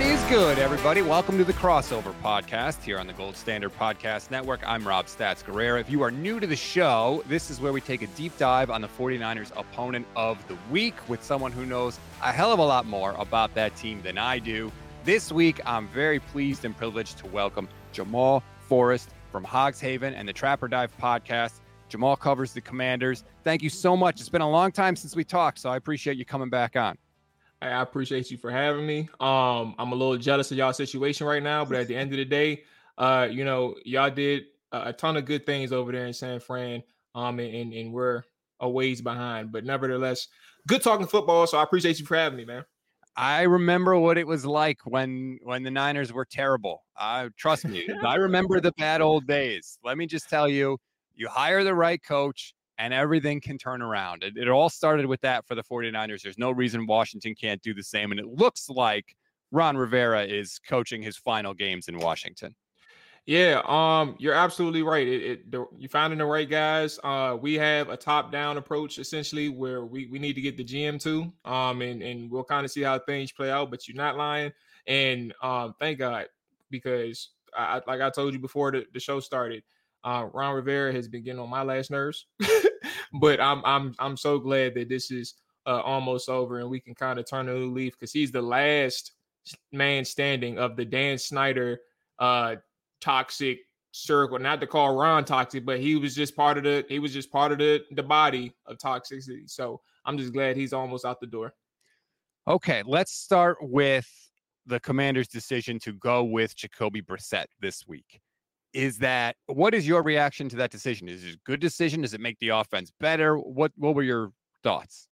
What is good, everybody? Welcome to the Crossover Podcast here on the Gold Standard Podcast Network. I'm Rob Stats Guerrera. If you are new to the show, this is where we take a deep dive on the 49ers opponent of the week with someone who knows a hell of a lot more about that team than I do. This week, I'm very pleased and privileged to welcome Jamual Forrest from Hogs Haven and the Trap or Dive Podcast. Jamual covers the Commanders. Thank you so much. It's been a long time since we talked, so I appreciate you coming back on. I appreciate you for having me. Um, I'm a little jealous of y'all situation right now, but at the end of the day, uh, you know, y'all did a, a ton of good things over there in San Fran. Um, and, and, and we're a ways behind, but nevertheless, good talking football. So I appreciate you for having me, man. I remember what it was like when when the Niners were terrible. Uh, trust me, I remember the bad old days. Let me just tell you, you hire the right coach and everything can turn around. It, it all started with that for the 49ers. There's no reason Washington can't do the same. And it looks like Ron Rivera is coaching his final games in Washington. Yeah, um, you're absolutely right. It, it the, you finding the right guys. Uh, we have a top-down approach essentially where we, we need to get the GM to, um, and and we'll kind of see how things play out. But you're not lying, and um, thank God because I, like I told you before the, the show started, uh, Ron Rivera has been getting on my last nerves, but I'm I'm I'm so glad that this is uh, almost over and we can kind of turn a new leaf because he's the last man standing of the Dan Snyder uh toxic circle. Not to call Ron toxic, but he was just part of the he was just part of the the body of toxicity. So I'm just glad he's almost out the door. Okay, let's start with the commander's decision to go with Jacoby Brissett this week. Is that what is your reaction to that decision? Is it a good decision? Does it make the offense better? What what were your thoughts?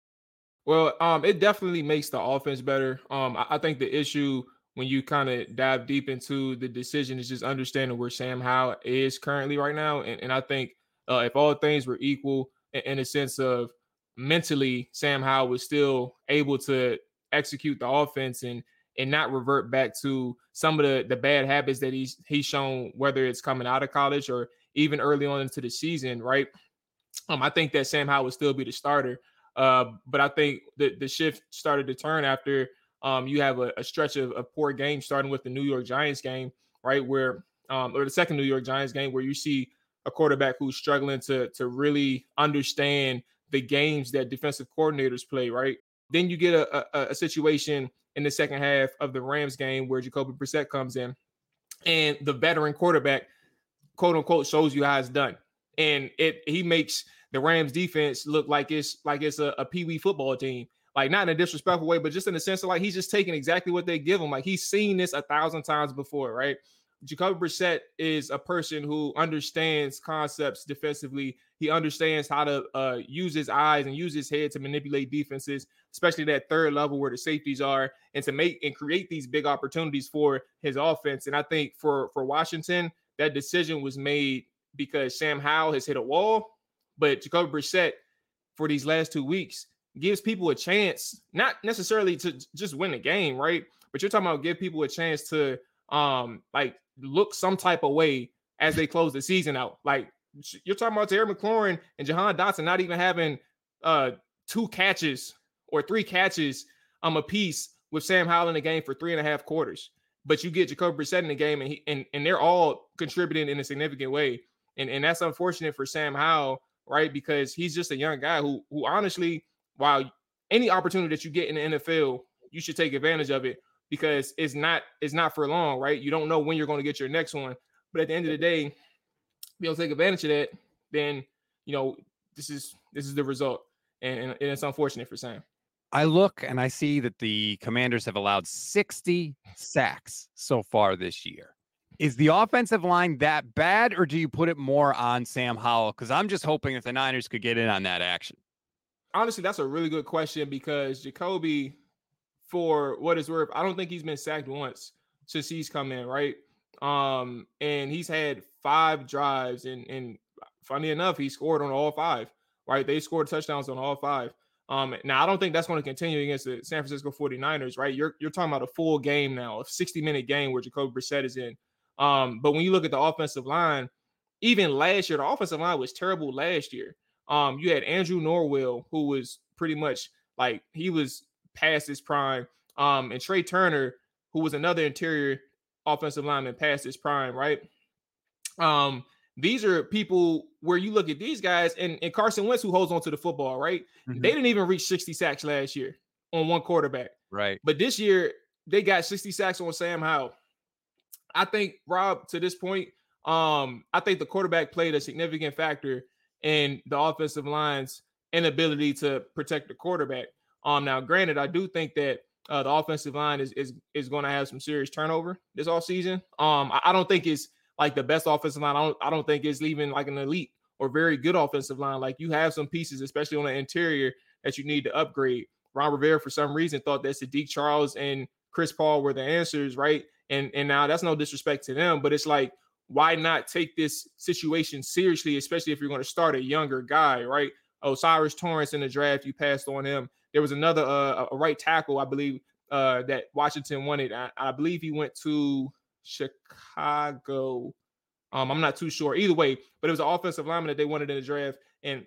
Well, um, it definitely makes the offense better. Um, I, I think the issue when you kind of dive deep into the decision is just understanding where Sam Howell is currently right now. And, and I think uh, if all things were equal in, in a sense of mentally, Sam Howell was still able to execute the offense and and not revert back to some of the the bad habits that he's he's shown, whether it's coming out of college or even early on into the season, right? Um, I think that Sam Howell would still be the starter. Uh, but I think the the shift started to turn after um, you have a, a stretch of, of poor games, starting with the New York Giants game, right? Where um, or the second New York Giants game, where you see a quarterback who's struggling to to really understand the games that defensive coordinators play, right? Then you get a, a, a situation in the second half of the Rams game where Jacoby Brissett comes in, and the veteran quarterback quote unquote shows you how it's done. And it he makes the Rams defense look like it's like it's a, a pee-wee football team. Like not in a disrespectful way, but just in the sense of like he's just taking exactly what they give him. Like he's seen this a thousand times before, right? Jacoby Brissett is a person who understands concepts defensively. He understands how to uh, use his eyes and use his head to manipulate defenses, especially that third level where the safeties are, and to make and create these big opportunities for his offense. And I think for for Washington, that decision was made because Sam Howell has hit a wall, but Jacoby Brissett for these last two weeks gives people a chance, not necessarily to just win the game, right? But you're talking about give people a chance to um like look some type of way as they close the season out. Like you're talking about Terry McLaurin and Jahan Dotson not even having uh two catches or three catches um a piece with Sam Howell in the game for three and a half quarters. But you get Jacoby Brissett in the game and he and, and they're all contributing in a significant way. And and that's unfortunate for Sam Howell, right? Because he's just a young guy who who honestly, while any opportunity that you get in the NFL, you should take advantage of it because it's not it's not for long, right? You don't know when you're going to get your next one. But at the end of the day, be able to take advantage of that, then you know this is this is the result, and, and, and it's unfortunate for Sam. I look and I see that the Commanders have allowed 60 sacks so far this year. Is the offensive line that bad, or do you put it more on Sam Howell? Because I'm just hoping that the Niners could get in on that action. Honestly, that's a really good question because Jacoby for what it's worth, I don't think he's been sacked once since he's come in, right? Um, and he's had five drives, and and funny enough, he scored on all five, right? They scored touchdowns on all five. Um, now I don't think that's going to continue against the San Francisco 49ers, right? You're you're talking about a full game now, a 60-minute game where Jacoby Brissett is in. Um, but when you look at the offensive line, even last year, the offensive line was terrible last year. Um, you had Andrew Norwell, who was pretty much like he was past his prime. Um, and Trai Turner, who was another interior offensive lineman past his prime, right? Um, these are people where you look at these guys and, and Carson Wentz, who holds on to the football, right? Mm-hmm. They didn't even reach 60 sacks last year on one quarterback. Right. But this year, they got 60 sacks on Sam Howell. I think, Rob, to this point, um, I think the quarterback played a significant factor in the offensive line's inability to protect the quarterback. Um, now, granted, I do think that uh, the offensive line is is is going to have some serious turnover this off season. Um, I, I, don't think it's like the best offensive line. I don't I don't think it's even like an elite or very good offensive line. Like you have some pieces, especially on the interior, that you need to upgrade. Ron Rivera, for some reason, thought that Saahdiq Charles and Chris Paul were the answers, right? And and now that's no disrespect to them, but it's like why not take this situation seriously, especially if you're going to start a younger guy, right? O'Cyrus Torrence in the draft, you passed on him. There was another uh, a right tackle, I believe, uh, that Washington wanted. I, I, believe he went to Chicago. Um, I'm not too sure. Either way, but it was an offensive lineman that they wanted in the draft, and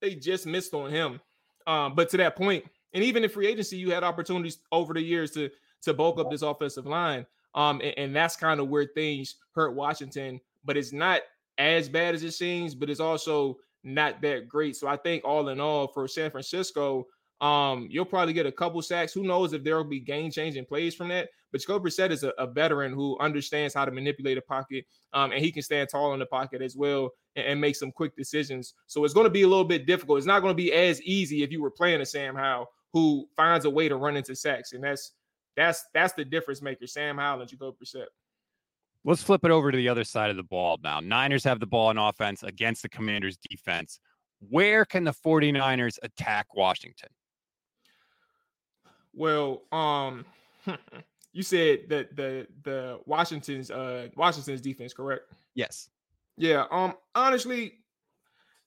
they just missed on him. Um, but to that point, and even in free agency, you had opportunities over the years to to bulk up this offensive line. Um, and, and that's kind of where things hurt Washington. But it's not as bad as it seems, but it's also not that great. So I think all in all, for San Francisco, um, you'll probably get a couple sacks. Who knows if there will be game changing plays from that? But Jacoby Brissett is a, a, veteran who understands how to manipulate a pocket, um, and he can stand tall in the pocket as well and, and make some quick decisions. So it's going to be a little bit difficult. It's not going to be as easy if you were playing a Sam Howell who finds a way to run into sacks, and that's that's that's the difference maker. Sam Howell and Jacoby Brissett. Let's flip it over to the other side of the ball now. Niners have the ball in offense against the Commanders' defense. Where can the 49ers attack Washington? Well, um, you said that the the Washington's uh Washington's defense, correct? Yes. Yeah. Um. Honestly,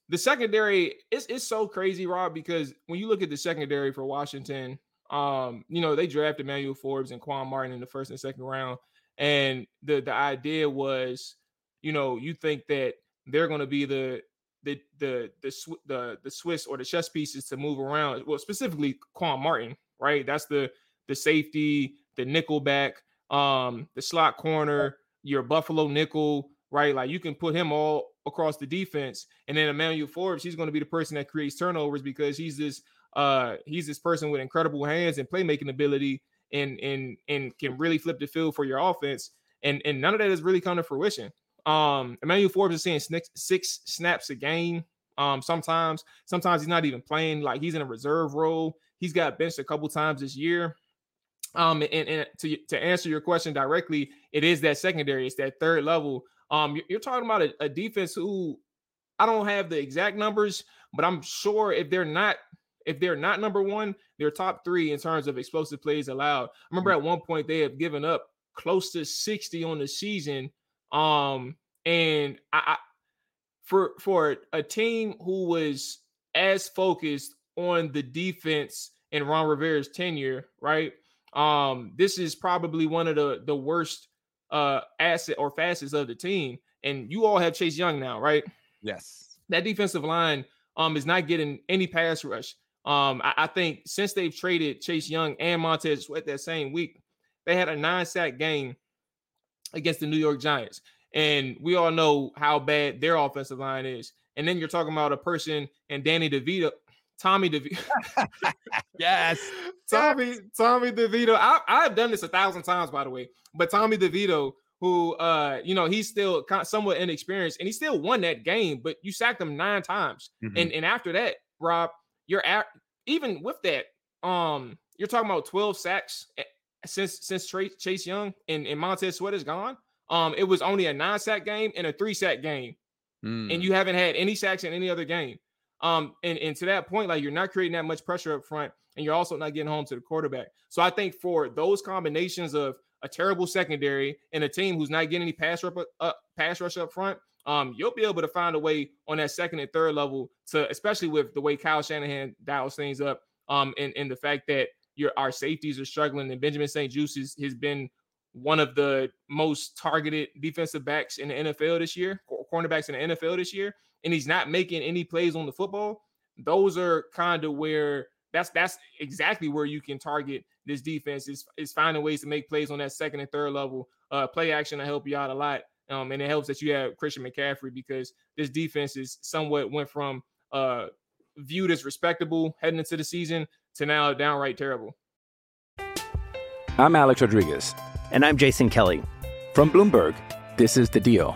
the secondary is it's so crazy, Rob, because when you look at the secondary for Washington, um, you know they drafted Emmanuel Forbes and Quan Martin in the first and second round, and the the idea was, you know, you think that they're going to be the the the the the the Swiss or the chess pieces to move around. Well, specifically Quan Martin, right? That's the the safety, the nickel back, um, the slot corner, your Buffalo nickel, right? Like you can put him all across the defense, and then Emmanuel Forbes, he's going to be the person that creates turnovers because he's this uh he's this person with incredible hands and playmaking ability and and and can really flip the field for your offense. And and none of that has really come to fruition. Um, Emmanuel Forbes is seeing six, six snaps a game. Um, sometimes, sometimes he's not even playing, like he's in a reserve role. He's got benched a couple times this year. Um, and, and to, to answer your question directly, it is that secondary, it's that third level. Um, you're, you're talking about a, a defense who I don't have the exact numbers, but I'm sure if they're not if they're not number one, they're top three in terms of explosive plays allowed. I remember at one point they have given up close to 60 on the season. Um, and I, I for for a team who was as focused on the defense in Ron Rivera's tenure, right? Um, this is probably one of the the worst uh asset or facets of the team. And you all have Chase Young now, right? Yes. That defensive line um is not getting any pass rush. Um, I, I think since they've traded Chase Young and Montez Sweat that same week, they had a nine sack game against the New York Giants. And we all know how bad their offensive line is. And then you're talking about a person and Danny DeVito, Tommy DeVito. yes. Tommy, Tommy DeVito. I, I've done this a thousand times, by the way. But Tommy DeVito, who uh, you know, he's still somewhat inexperienced and he still won that game, but you sacked him nine times. Mm-hmm. And and after that, Rob, you're at even with that, um, you're talking about 12 sacks eh, since since Chase Young and, and Montez Sweat is gone. Um, it was only a nine sack game and a three sack game, mm. and you haven't had any sacks in any other game. Um, and, and to that point, like you're not creating that much pressure up front, and you're also not getting home to the quarterback. So I think for those combinations of a terrible secondary and a team who's not getting any pass rush up, pass rush up front, um, you'll be able to find a way on that second and third level to, especially with the way Kyle Shanahan dials things up, um, and, and the fact that your our safeties are struggling, and Benjamin St-Juste has, has been one of the most targeted defensive backs in the NFL this year, cornerbacks in the NFL this year, and he's not making any plays on the football. Those are kind of where that's that's exactly where you can target this defense is is finding ways to make plays on that second and third level. Uh, play action to help you out a lot. Um, and it helps that you have Christian McCaffrey because this defense is somewhat went from uh, viewed as respectable heading into the season to now downright terrible. I'm Alex Rodriguez. And I'm Jason Kelly. From Bloomberg, this is The Deal.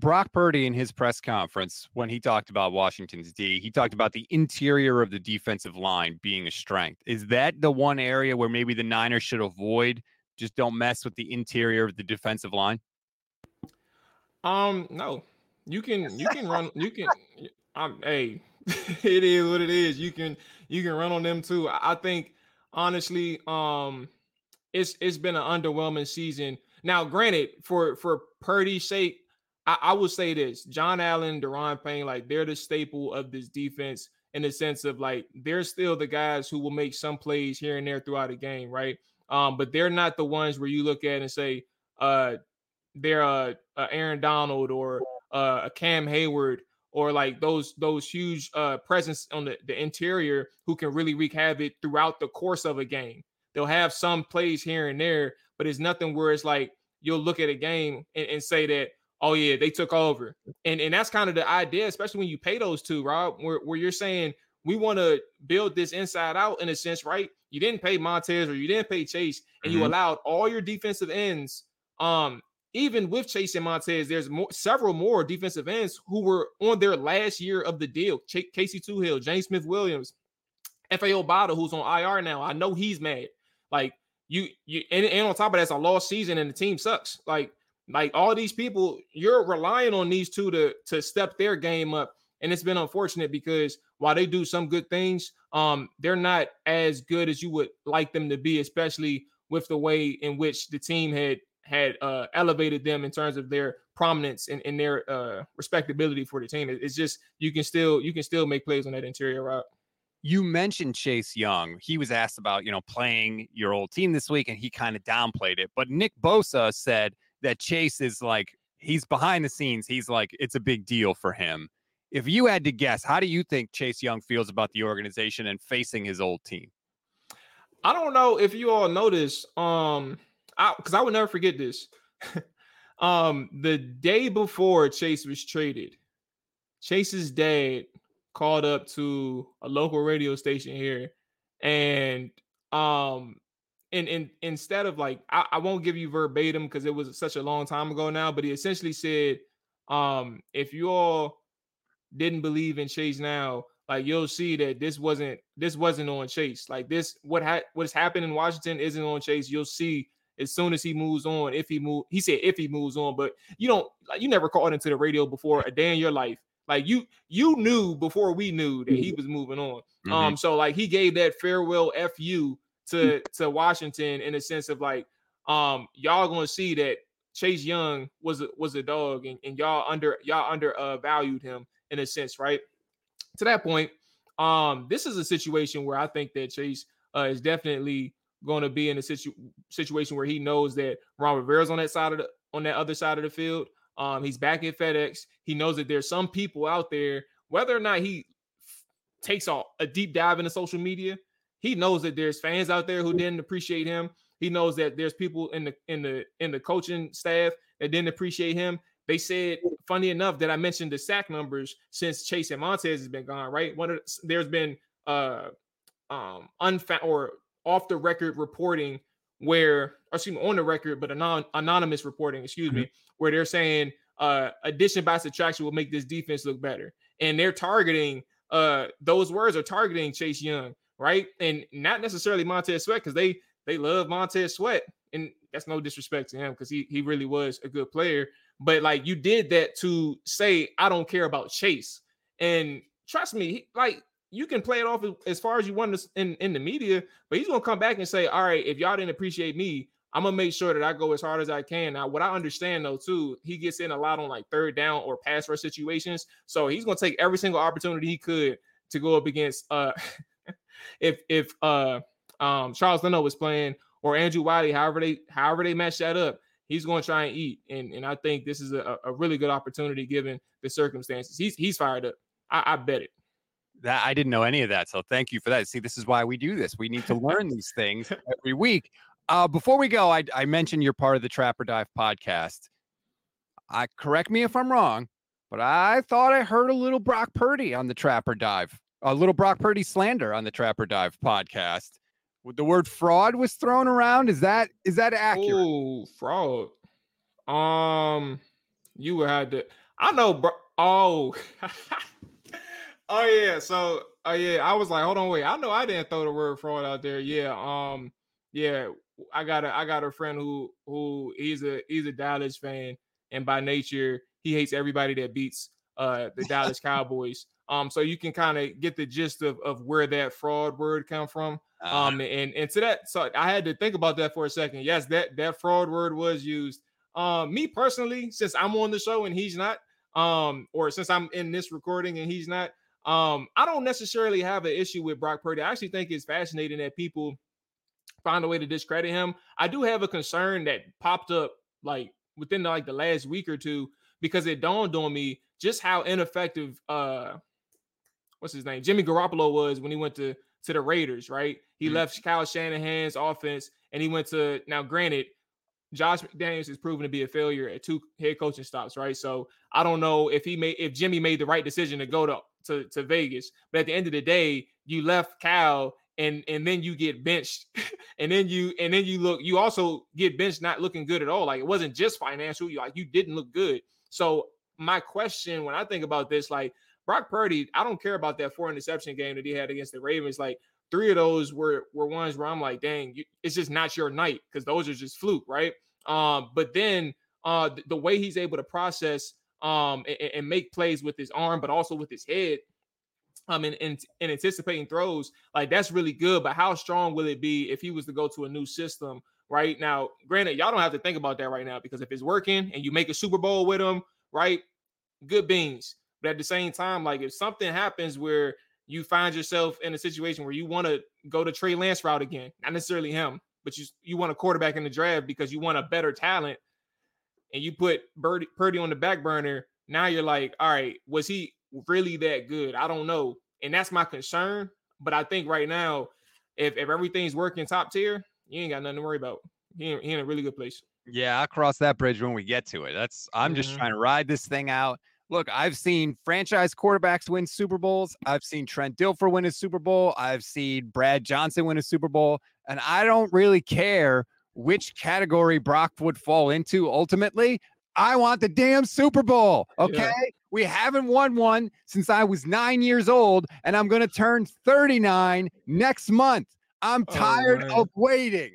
Brock Purdy in his press conference, when he talked about Washington's D, he talked about the interior of the defensive line being a strength. Is that the one area where maybe the Niners should avoid just don't mess with the interior of the defensive line? Um, no. You can you can run you can I'm hey, it is what it is. You can you can run on them too. I think honestly, um it's it's been an underwhelming season. Now, granted, for for Purdy's sake, I, I would say this: John Allen, Daron Payne, like they're the staple of this defense in the sense of like they're still the guys who will make some plays here and there throughout the game, right? Um, but they're not the ones where you look at and say, uh, they're a Aaron Donald or uh, a Cam Heyward or like those those huge uh, presence on the, the interior who can really wreak havoc throughout the course of a game. They'll have some plays here and there, but it's nothing where it's like you'll look at a game and, and say that, oh yeah, they took over. And and that's kind of the idea, especially when you pay those two, Rob, where, where you're saying we want to build this inside out in a sense, right? You didn't pay Montez or you didn't pay Chase, and mm-hmm. you allowed all your defensive ends. Um, even with Chase and Montez, there's more, several more defensive ends who were on their last year of the deal. Ch- Casey Toohill, James Smith Williams, Efe Obada, who's on IR now. I know he's mad. Like you, you, and, and on top of that, it's a lost season and the team sucks. Like, like all these people, you're relying on these two to to step their game up and it's been unfortunate because while they do some good things, um, they're not as good as you would like them to be, especially with the way in which the team had had uh, elevated them in terms of their prominence and, and their uh, respectability for the team. It's just you can still you can still make plays on that interior route. You mentioned Chase Young. He was asked about you know playing your old team this week, and he kind of downplayed it. But Nick Bosa said that Chase is like he's behind the scenes. He's like it's a big deal for him If you had to guess, how do you think Chase Young feels about the organization and facing his old team? I don't know if you all noticed, um, I because I, would never forget this. um, the day before Chase was traded, Chase's dad called up to a local radio station here, and um, and, and instead of like, I, I won't give you verbatim because it was such a long time ago now, but he essentially said, um, if you all didn't believe in Chase now, like you'll see that this wasn't this wasn't on Chase. Like this, what ha- what's happened in Washington isn't on Chase. You'll see as soon as he moves on, if he move, he said if he moves on, but you don't like you never called into the radio before a day in your life. Like you you knew before we knew that he was moving on. Mm-hmm. Um, so like he gave that farewell fu to to Washington in a sense of like, um, y'all gonna see that Chase Young was a, was a dog, and, and y'all under y'all under uh, valued him in a sense, right? To that point, um, this is a situation where I think that Chase uh, is definitely going to be in a situ- situation where he knows that Ron Rivera's on that side of the on that other side of the field. Um, he's back at FedEx. He knows that there's some people out there, whether or not he f- takes a, a deep dive into social media, he knows that there's fans out there who didn't appreciate him. He knows that there's people in the in the in the coaching staff that didn't appreciate him. They said, funny enough, that I mentioned the sack numbers since Chase and Montez has been gone. Right, one of the, there's been uh um unfound or off the record reporting where, excuse me, on the record, but anon- anonymous reporting, excuse mm-hmm. me, where they're saying uh, addition by subtraction will make this defense look better, and they're targeting uh, those words are targeting Chase Young, right, and not necessarily Montez Sweat because they they love Montez Sweat, and that's no disrespect to him because he he really was a good player, but like you did that to say I don't care about Chase, and trust me, like you can play it off as far as you want in, in the media, but he's gonna come back and say, All right, if y'all didn't appreciate me, I'm gonna make sure that I go as hard as I can. Now, what I understand though, too, he gets in a lot on like third down or pass rush situations. So he's gonna take every single opportunity he could to go up against uh if if uh um Charles Leno was playing or Andrew Wylie, however they however they match that up, he's gonna try and eat. And and I think this is a, a really good opportunity given the circumstances. He's he's fired up. I, I bet it. That I didn't know any of that. So thank you for that. See, this is why we do this. We need to learn these things every week. Uh, before we go, I, I mentioned you're part of the Trap or Dive podcast. I correct me if I'm wrong, but I thought I heard a little Brock Purdy on the Trap or Dive, a little Brock Purdy slander on the Trap or Dive podcast. The word fraud was thrown around. Is that is that accurate? Oh, fraud. Um, you would have to. I know, bro. Oh, Oh yeah, so oh yeah, I was like, hold on, wait. I know I didn't throw the word fraud out there. Yeah, um, yeah, I got a I got a friend who who he's a he's a Dallas fan, and by nature he hates everybody that beats uh the Dallas Cowboys. Um, so you can kind of get the gist of of where that fraud word come from. Uh-huh. Um, and and to that, so I had to think about that for a second. Yes, that that fraud word was used. Um, me personally, since I'm on the show and he's not, um, or since I'm in this recording and he's not, um, I don't necessarily have an issue with Brock Purdy. I actually think it's fascinating that people find a way to discredit him. I do have a concern that popped up like within the, like the last week or two because it dawned on me just how ineffective uh what's his name Jimmy Garoppolo was when he went to to the Raiders, right? He mm-hmm. left Kyle Shanahan's offense and he went to now granted Josh McDaniels is proven to be a failure at two head coaching stops, right? So I don't know if he made if Jimmy made the right decision to go to to, to Vegas. But at the end of the day, you left Cal and and then you get benched and then you and then you look you also get benched not looking good at all like it wasn't just financial you like you didn't look good so my question when i think about this like brock purdy i don't care about that four interception game that he had against the ravens like three of those were were ones where i'm like dang you, it's just not your night because those are just fluke right um but then uh the, the way he's able to process um, and, and, make plays with his arm, but also with his head. Um, and, and, and anticipating throws, like that's really good. But how strong will it be if he was to go to a new system right now? Granted, y'all don't have to think about that right now because if it's working and you make a Super Bowl with him, right? Good beans. But at the same time, like if something happens where you find yourself in a situation where you want to go to Trey Lance route again, not necessarily him, but you you want a quarterback in the draft because you want a better talent and you put Birdie, Purdy on the back burner, now you're like, all right, was he really that good? I don't know. And that's my concern. But I think right now, if, if everything's working top tier, you ain't got nothing to worry about. He in, he in a really good place. Yeah, I'll cross that bridge when we get to it. That's I'm just Mhm. trying to ride this thing out. Look, I've seen franchise quarterbacks win Super Bowls. I've seen Trent Dilfer win a Super Bowl. I've seen Brad Johnson win a Super Bowl. And I don't really care which category Brock would fall into ultimately. I want the damn Super Bowl. Okay. We haven't won one since I was nine years old, and I'm going to turn 39 next month. I'm Oh, tired man. of waiting.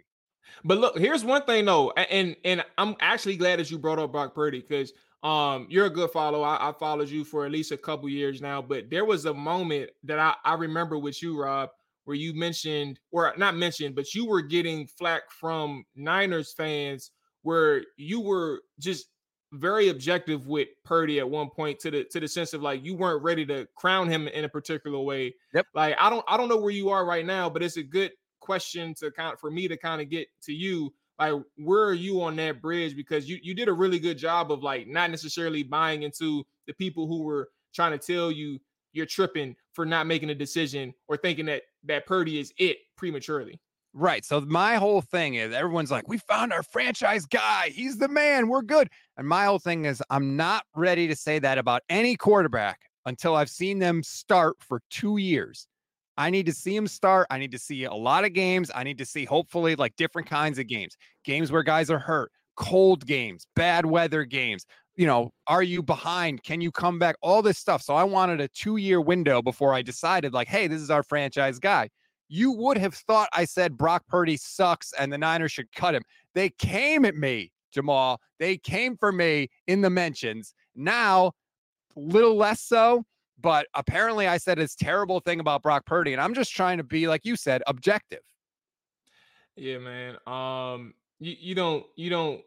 But look, here's one thing though, and and I'm actually glad that you brought up Brock Purdy because um you're a good follow. I, I followed you for at least a couple years now, but there was a moment that I, I remember with you, Rob, where you mentioned, or not mentioned, but you were getting flack from Niners fans where you were just very objective with Purdy at one point to the to the sense of like you weren't ready to crown him in a particular way. Yep. Like I don't I don't know where you are right now, but it's a good question to kind of for me to kind of get to you. Like where are you on that bridge? Because you you did a really good job of like not necessarily buying into the people who were trying to tell you you're tripping for not making a decision or thinking that that Purdy is it prematurely. Right. So my whole thing is everyone's like, we found our franchise guy. He's the man. We're good. And my whole thing is I'm not ready to say that about any quarterback until I've seen them start for two years. I need to see him start. I need to see a lot of games. I need to see hopefully like different kinds of games, games where guys are hurt, cold games, bad weather games. You know, are you behind? Can you come back? All this stuff. So I wanted a two year window before I decided, like, hey, this is our franchise guy you would have thought I said Brock Purdy sucks and the Niners should cut him. They came at me, Jamual. They came for me in the mentions. Now, a little less so, but apparently I said this terrible thing about Brock Purdy, and I'm just trying to be, like you said, objective. Yeah, man. Um, you, you don't you don't.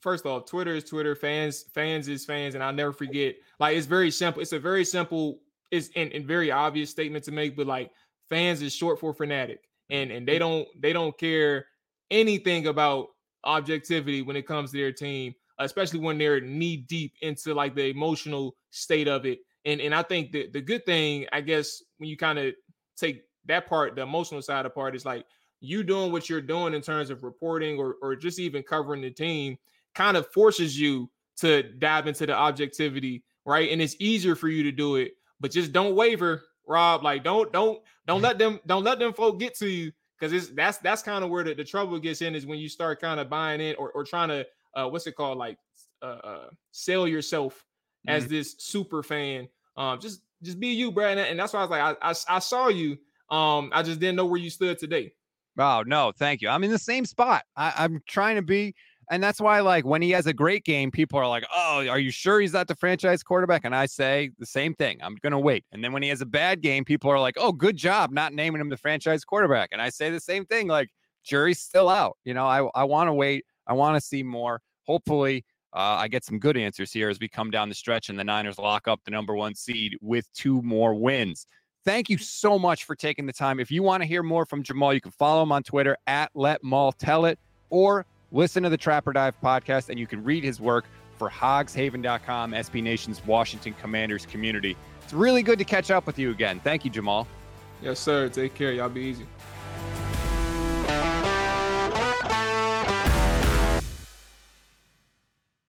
First off, Twitter is Twitter. Fans fans is fans, and I'll never forget. Like it's very simple. It's a very simple, it's and, and very obvious statement to make. But like fans is short for fanatic, and and they don't they don't care anything about objectivity when it comes to their team, especially when they're knee deep into like the emotional state of it. And and I think the the good thing, I guess, when you kind of take that part, the emotional side of part is like you doing what you're doing in terms of reporting or or just even covering the team kind of forces you to dive into the objectivity, right? And it's easier for you to do it, but just don't waver, Rob. Like don't don't don't let them don't let them folk get to you because it's that's that's kind of where the, the trouble gets in is when you start kind of buying in or, or trying to uh what's it called like uh, uh sell yourself as this super fan. Um, just just be you, Brad, and that's why I was like I, I I saw you. Um, I just didn't know where you stood today. Oh, no, thank you. I'm in the same spot. I, I'm trying to be. And that's why, like, when he has a great game, people are like, oh, are you sure he's not the franchise quarterback? And I say the same thing. I'm to wait. And then when he has a bad game, people are like, oh, good job not naming him the franchise quarterback. And I say the same thing, like, jury's still out. You know, I, I want to wait. I want to see more. Hopefully, uh, I get some good answers here as we come down the stretch and the Niners lock up the number one seed with two more wins. Thank you so much for taking the time. If you want to hear more from Jamual, you can follow him on Twitter at Let Maul Tell It or listen to the Trap or Dive podcast, and you can read his work for hogshaven.com, SB Nation's Washington Commanders community. It's really good to catch up with you again. Thank you, Jamual. Yes, sir. Take care. Y'all be easy.